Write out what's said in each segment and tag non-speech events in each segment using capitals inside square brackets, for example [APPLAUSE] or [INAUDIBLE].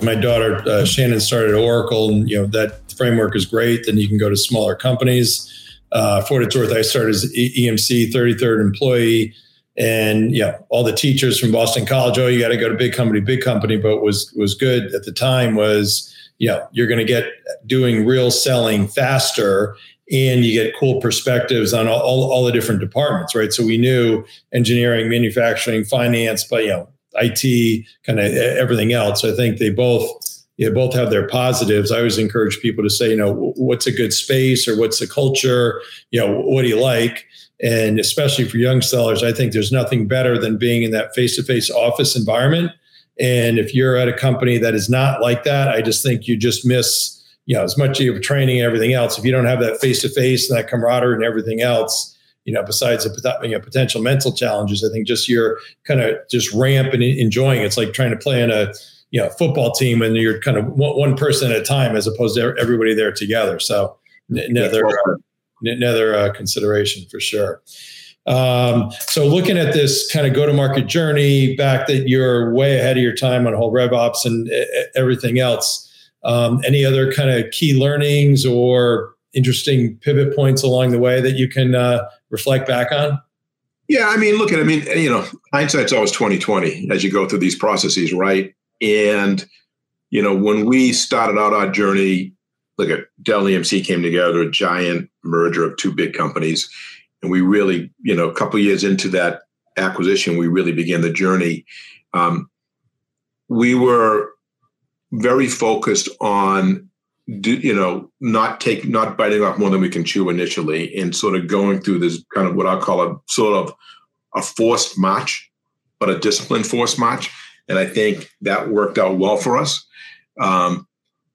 My daughter uh, Shannon started Oracle, and you know that framework is great. Then you can go to smaller companies. Uh, for what it's worth, I started as EMC, 33rd employee, and yeah, all the teachers from Boston College. Oh, you got to go to big company, big company. But was was good at the time was you know you're going to get doing real selling faster and you get cool perspectives on all, all, all, the different departments, right? So we knew engineering, manufacturing, finance, but you know, IT, kind of everything else. I think they both you know, both have their positives. I always encourage people to say, you know, what's a good space or what's the culture? You know, what do you like? And especially for young sellers, I think there's nothing better than being in that face-to-face office environment. And if you're at a company that is not like that, I just think you just miss you know, as much of training and everything else, if you don't have that face to face and that camaraderie and everything else, you know, besides the you know, potential mental challenges, I think just you're kind of just ramp and enjoying. It's like trying to play in a you know football team and you're kind of one person at a time as opposed to everybody there together. So another another uh, consideration for sure. Um, so looking at this kind of go to market journey, back that you're way ahead of your time on whole RevOps and everything else. Um, any other kind of key learnings or interesting pivot points along the way that you can uh, reflect back on? Yeah, I mean, look at, I mean, you know, hindsight's always twenty twenty as you go through these processes, right? And you know, when we started out our journey, look at Dell EMC came together, a giant merger of two big companies, and we really, you know, a couple years into that acquisition, we really began the journey. Um, we were very focused on you know not take not biting off more than we can chew initially and sort of going through this kind of what i call a sort of a forced march but a disciplined forced march. And i think that worked out well for us. Um,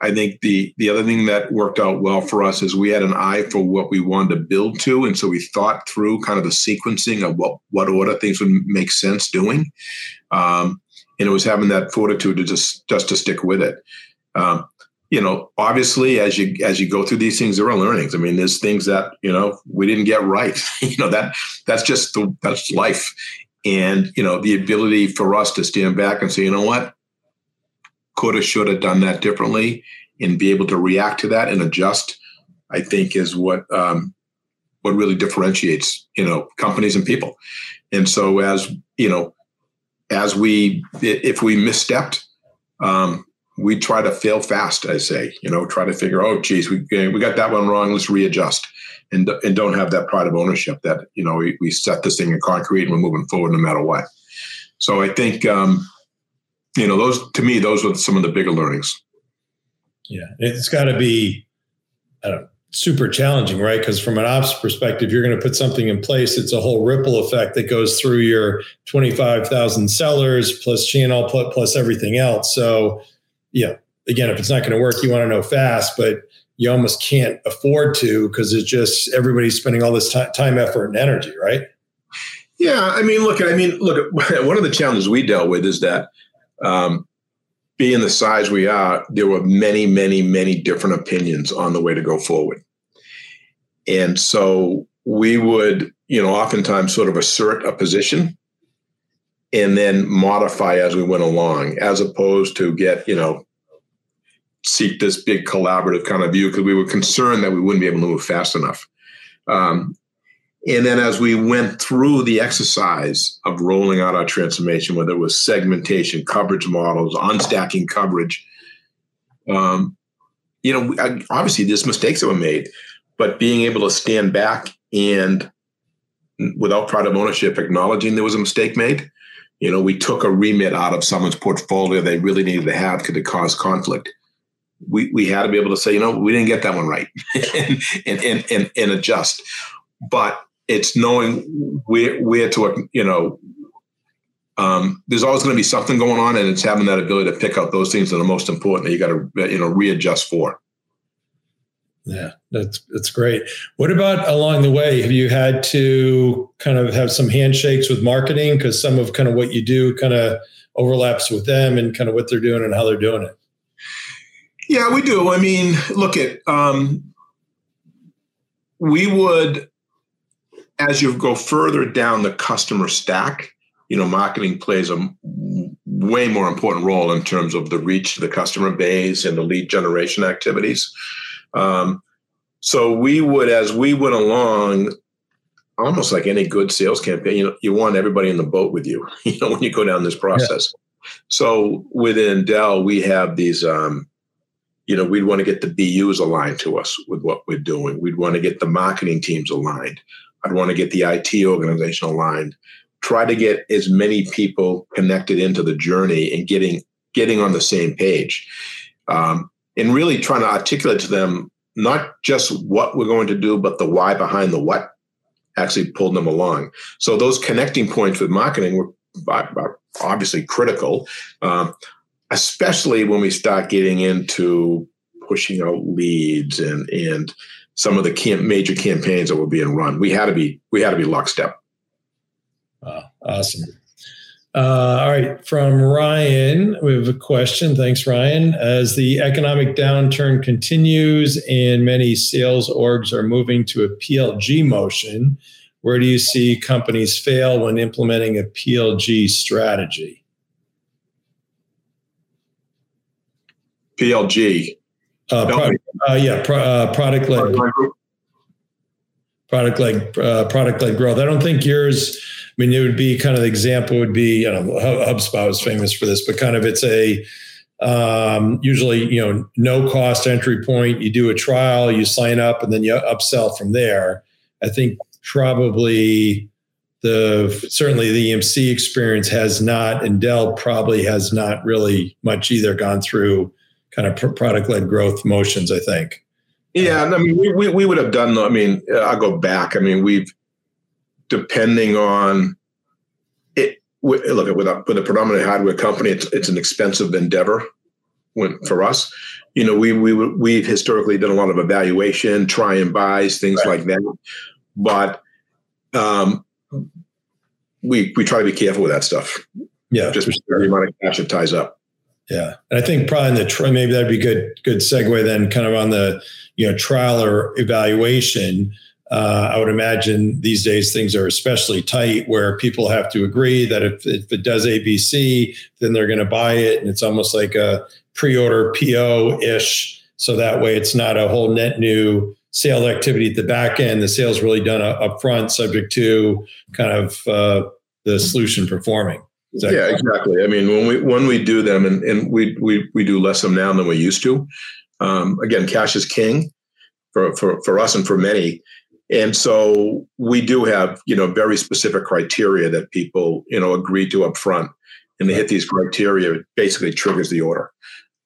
i think the the other thing that worked out well for us is we had an eye for what we wanted to build to. And so we thought through kind of the sequencing of what what order things would make sense doing. Um, and it was having that fortitude to just just to stick with it. Um, you know, obviously, as you as you go through these things, there are learnings. I mean, there's things that you know we didn't get right. [LAUGHS] you know that that's just the that's life, and you know the ability for us to stand back and say, you know what, could have, should have done that differently, and be able to react to that and adjust. I think is what um, what really differentiates you know companies and people. And so as you know as we if we misstepped um, we try to fail fast i say you know try to figure oh geez we, we got that one wrong let's readjust and, and don't have that pride of ownership that you know we, we set this thing in concrete and we're moving forward no matter what so i think um, you know those to me those were some of the bigger learnings yeah it's got to be i don't super challenging, right? Because from an ops perspective, you're going to put something in place. It's a whole ripple effect that goes through your 25,000 sellers plus channel plus everything else. So, yeah, again, if it's not going to work, you want to know fast, but you almost can't afford to because it's just everybody's spending all this t- time, effort, and energy, right? Yeah, I mean, look, I mean, look, [LAUGHS] one of the challenges we dealt with is that um, being the size we are, there were many, many, many different opinions on the way to go forward. And so we would, you know, oftentimes sort of assert a position and then modify as we went along, as opposed to get, you know, seek this big collaborative kind of view because we were concerned that we wouldn't be able to move fast enough. Um, and then as we went through the exercise of rolling out our transformation, whether it was segmentation, coverage models, unstacking coverage, um, you know, obviously there's mistakes that were made but being able to stand back and without pride of ownership acknowledging there was a mistake made you know we took a remit out of someone's portfolio they really needed to have because it caused conflict. We, we had to be able to say you know we didn't get that one right [LAUGHS] and, and, and, and adjust. But it's knowing where where to you know um, there's always going to be something going on and it's having that ability to pick out those things that are most important that you got to you know readjust for yeah, that's that's great. What about along the way? Have you had to kind of have some handshakes with marketing because some of kind of what you do kind of overlaps with them and kind of what they're doing and how they're doing it? Yeah, we do. I mean, look at um, we would as you go further down the customer stack, you know, marketing plays a way more important role in terms of the reach to the customer base and the lead generation activities. Um, so we would, as we went along, almost like any good sales campaign, you know, you want everybody in the boat with you, [LAUGHS] you know, when you go down this process. Yeah. So within Dell, we have these, um, you know, we'd want to get the BUs aligned to us with what we're doing. We'd want to get the marketing teams aligned. I'd want to get the IT organization aligned. Try to get as many people connected into the journey and getting getting on the same page, um, and really trying to articulate to them not just what we're going to do, but the why behind the what actually pulled them along. So those connecting points with marketing were obviously critical, um, especially when we start getting into pushing out leads and and some of the major campaigns that were being run. We had to be we had to be lockstep. Wow, awesome. Uh, all right, from Ryan, we have a question. Thanks, Ryan. As the economic downturn continues and many sales orgs are moving to a PLG motion, where do you see companies fail when implementing a PLG strategy? PLG. Uh, product, uh, yeah, pro, uh, product led product led uh, product led growth. I don't think yours I mean, it would be kind of the example would be, don't know, HubSpot is famous for this, but kind of it's a, um, usually, you know, no cost entry point. You do a trial, you sign up, and then you upsell from there. I think probably the certainly the EMC experience has not, and Dell probably has not really much either gone through kind of product led growth motions. I think. Yeah, I mean, we, we, we would have done. I mean, I'll go back. I mean, we've depending on it. Look, with a, with a predominantly hardware company, it's, it's an expensive endeavor when, for us. You know, we we we've historically done a lot of evaluation, try and buys, things right. like that. But um, we we try to be careful with that stuff. Yeah, just sure. the amount of cash it ties up. Yeah, and I think probably in the maybe that'd be good good segue then, kind of on the you know trial or evaluation. Uh, I would imagine these days things are especially tight where people have to agree that if, if it does ABC, then they're going to buy it. And it's almost like a pre order PO ish. So that way it's not a whole net new sale activity at the back end. The sale's really done up front, subject to kind of uh, the solution performing. Yeah, exactly. I mean, when we when we do them, and, and we we we do less of them now than we used to. Um, again, cash is king for for for us and for many. And so we do have, you know, very specific criteria that people, you know, agree to up front. And they hit these criteria, it basically triggers the order.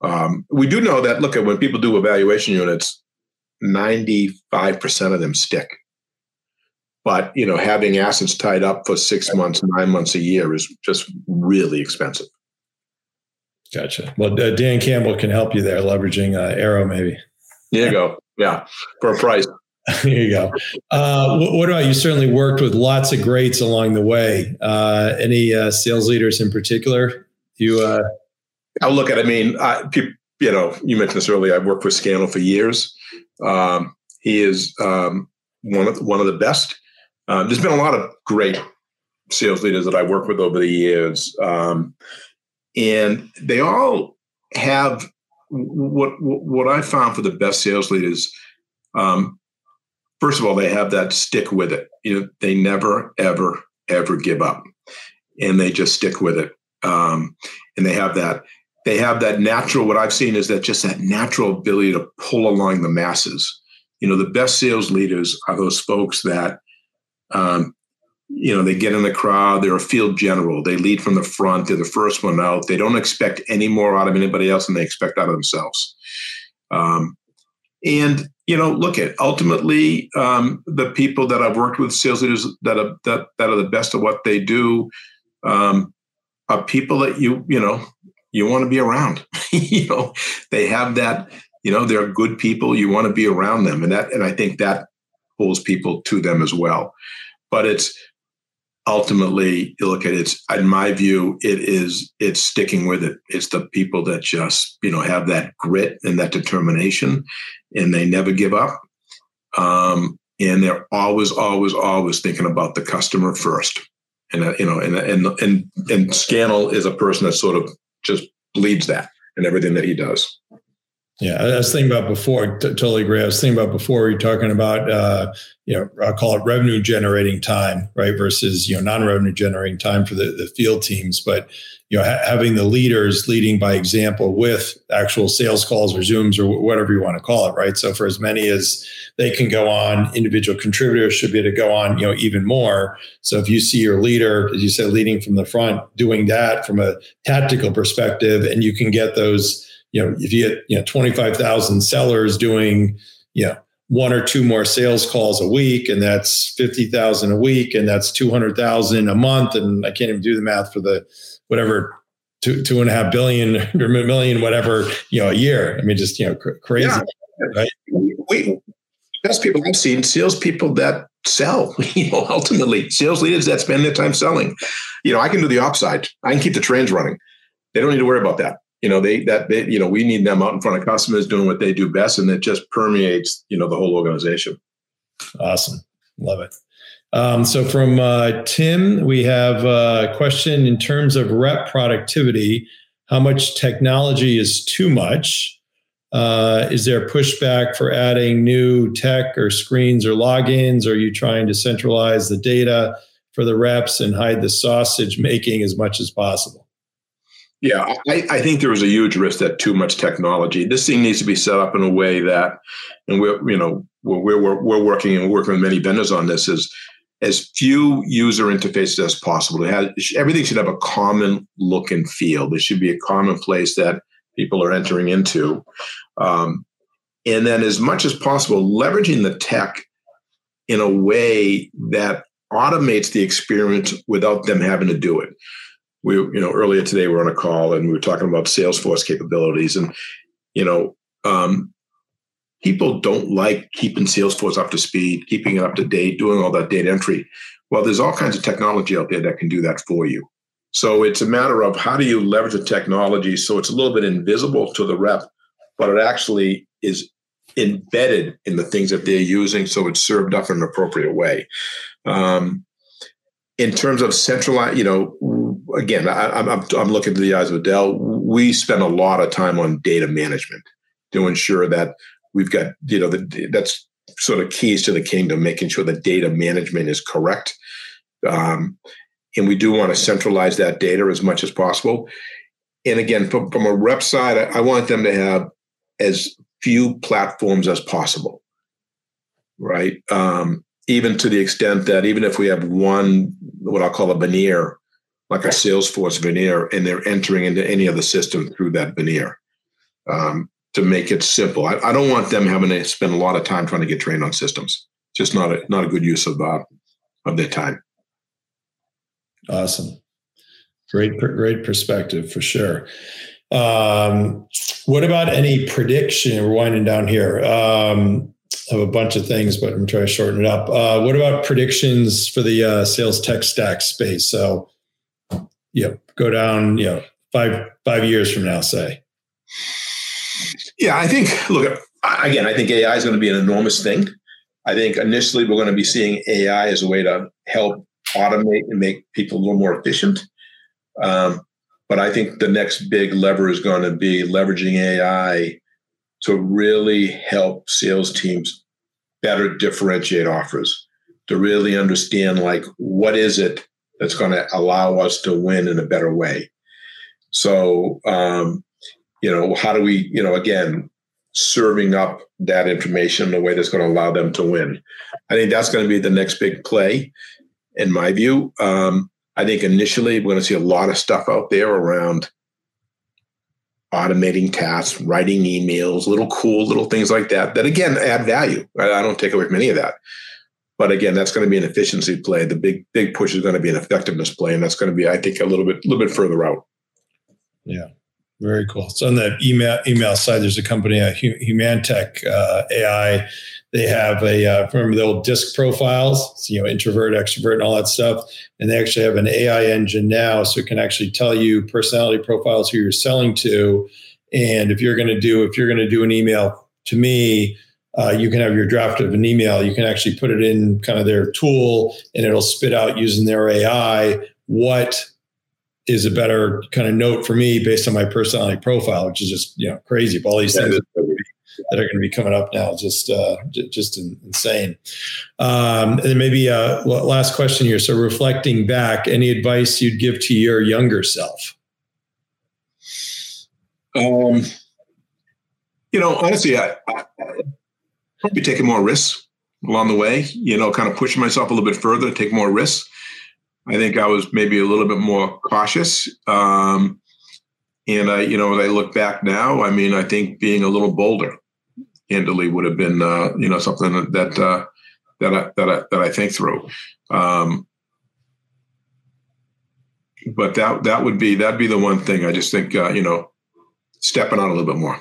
Um, we do know that, look, at when people do evaluation units, 95% of them stick. But, you know, having assets tied up for six months, nine months, a year is just really expensive. Gotcha. Well, uh, Dan Campbell can help you there, leveraging uh, Arrow, maybe. There you go. Yeah, for a price. [LAUGHS] there you go. Uh, what, what, about you? Certainly worked with lots of greats along the way. Uh, any uh, sales leaders in particular? You? Uh, I'll look at. I mean, I, you know, you mentioned this earlier. I've worked with Scannell for years. Um, he is um, one of one of the best. Um, there's been a lot of great sales leaders that I work with over the years, um, and they all have what what I found for the best sales leaders. Um, first of all, they have that stick with it. You know, they never, ever, ever give up, and they just stick with it. Um, and they have that. They have that natural. What I've seen is that just that natural ability to pull along the masses. You know, the best sales leaders are those folks that, um, you know, they get in the crowd. They're a field general. They lead from the front. They're the first one out. They don't expect any more out of anybody else than they expect out of themselves. Um, and you know, look at ultimately um, the people that I've worked with, sales leaders that are that that are the best at what they do, um, are people that you you know you want to be around. [LAUGHS] you know, they have that. You know, they're good people. You want to be around them, and that and I think that pulls people to them as well. But it's ultimately you look at it, it's in my view it is it's sticking with it. It's the people that just you know have that grit and that determination and they never give up. Um, and they're always always always thinking about the customer first. And uh, you know, and and and and Scannell is a person that sort of just bleeds that in everything that he does. Yeah, I was thinking about before. T- totally agree. I was thinking about before. You're talking about, uh, you know, I'll call it revenue generating time, right, versus you know non-revenue generating time for the, the field teams. But you know, ha- having the leaders leading by example with actual sales calls or zooms or whatever you want to call it, right? So for as many as they can go on, individual contributors should be able to go on, you know, even more. So if you see your leader, as you said, leading from the front, doing that from a tactical perspective, and you can get those you know, if you get, you know, 25,000 sellers doing, you know, one or two more sales calls a week, and that's 50,000 a week, and that's 200,000 a month. And I can't even do the math for the whatever two, two and a half billion [LAUGHS] or million, whatever, you know, a year. I mean, just, you know, cr- crazy. Yeah. Right. We, best people I've seen, salespeople that sell, [LAUGHS] you know, ultimately sales leaders that spend their time selling. You know, I can do the upside. I can keep the trains running. They don't need to worry about that you know they that they you know we need them out in front of customers doing what they do best and it just permeates you know the whole organization. Awesome. Love it. Um, so from uh, tim we have a question in terms of rep productivity. How much technology is too much? Uh, is there pushback for adding new tech or screens or logins? Are you trying to centralize the data for the reps and hide the sausage making as much as possible yeah, I, I, think there is a huge risk that too much technology. This thing needs to be set up in a way that, and we're you know we're we're, we're working and working with many vendors on this is as few user interfaces as possible. Has, everything should have a common look and feel. There should be a common place that people are entering into, um, and then as much as possible, leveraging the tech in a way that automates the experience without them having to do it we you know earlier today we were on a call and we were talking about salesforce capabilities and you know um, people don't like keeping salesforce up to speed keeping it up to date doing all that data entry. Well there's all kinds of technology out there that can do that for you. So it's a matter of how do you leverage the technology so it's a little bit invisible to the rep but it actually is embedded in the things that they're using so it's served up in an appropriate way. Um, in terms of centralized, you know, again, I, am I'm, I'm looking through the eyes of Dell. We spend a lot of time on data management to ensure that we've got, you know, the, that's sort of keys to the kingdom, making sure that data management is correct. Um, and we do want to centralize that data as much as possible. And again, from, from a rep side, I, I want them to have as few platforms as possible, right? Um, even to the extent that even if we have one, what I'll call a veneer, like a Salesforce veneer, and they're entering into any other system through that veneer um, to make it simple. I, I, don't want them having to spend a lot of time trying to get trained on systems. Just not a not a good use of uh, of their time. Awesome, great great perspective for sure. Um, what about any prediction? We're winding down here. Um, of a bunch of things, but I'm trying to shorten it up. Uh, what about predictions for the uh, sales tech stack space? So, yeah, go down, you know, five five years from now, say. Yeah, I think. Look, again, I think AI is going to be an enormous thing. I think initially we're going to be seeing AI as a way to help automate and make people a little more efficient. Um, but I think the next big lever is going to be leveraging AI to really help sales teams better differentiate offers, to really understand like what is it that's going to allow us to win in a better way. So, um, you know, how do we, you know, again, serving up that information in a way that's going to allow them to win? I think that's going to be the next big play, in my view. Um, I think initially we're going to see a lot of stuff out there around automating tasks, writing emails, little cool little things like that, that again add value. I don't take away from any of that. But again, that's going to be an efficiency play. The big, big push is going to be an effectiveness play. And that's going to be, I think, a little bit, a little bit further out. Yeah. Very cool. So on the email email side, there's a company, uh, Humantic uh, AI they have a uh, remember the old disc profiles, you know, introvert, extrovert, and all that stuff. And they actually have an AI engine now, so it can actually tell you personality profiles who you're selling to. And if you're going to do if you're going to do an email to me, uh, you can have your draft of an email. You can actually put it in kind of their tool, and it'll spit out using their AI what is a better kind of note for me based on my personality profile, which is just you know crazy. But all these things that are going to be coming up now, just uh, j- just insane. Um, and then maybe uh, last question here. So reflecting back, any advice you'd give to your younger self? Um, you know, honestly, I, I probably be taking more risks along the way. You know, kind of pushing myself a little bit further, to take more risks. I think I was maybe a little bit more cautious. Um, and I, you know, as I look back now, I mean, I think being a little bolder, handily, would have been, uh, you know, something that uh, that I, that I, that I think through. Um, but that that would be that'd be the one thing I just think, uh, you know, stepping out a little bit more.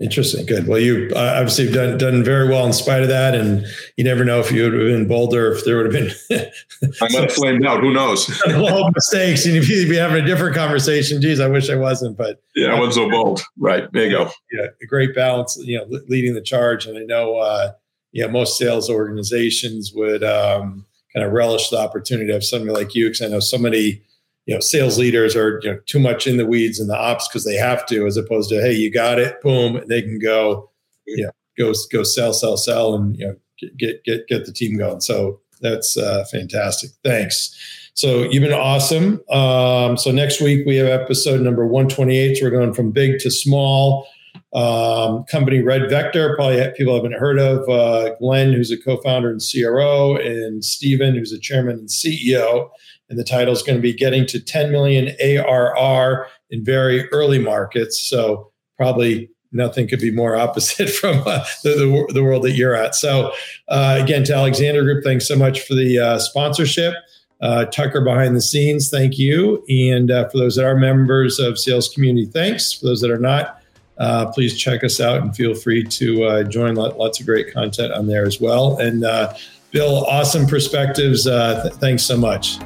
Interesting. Good. Well, you uh, obviously have done done very well in spite of that, and you never know if you would have been bolder, if there would have been. [LAUGHS] I might have flamed out. Who knows? [LAUGHS] All mistakes, and if you'd be having a different conversation, geez, I wish I wasn't. But yeah, I wasn't so bold. Right. There you go. Yeah, a great balance. You know, leading the charge, and I know, uh, yeah, most sales organizations would um, kind of relish the opportunity to have somebody like you, because I know so many you know sales leaders are you know too much in the weeds and the ops because they have to as opposed to hey you got it boom and they can go you know go go sell sell sell and you know get get get the team going. So that's uh, fantastic. Thanks. So you've been awesome. Um, so next week we have episode number 128 so we're going from big to small. Um, company red vector probably people haven't heard of uh, glenn who's a co-founder and cro and stephen who's a chairman and ceo and the title is going to be getting to 10 million ARR in very early markets. So probably nothing could be more opposite [LAUGHS] from uh, the, the, the, world that you're at. So uh, again, to Alexander Group, thanks so much for the uh, sponsorship. Uh, Tucker behind the scenes, thank you. And uh, for those that are members of Sales Community, thanks. For those that are not, uh, please check us out and feel free to join. Lots of great content on there as well. And Bill, awesome perspectives. Th- thanks so much.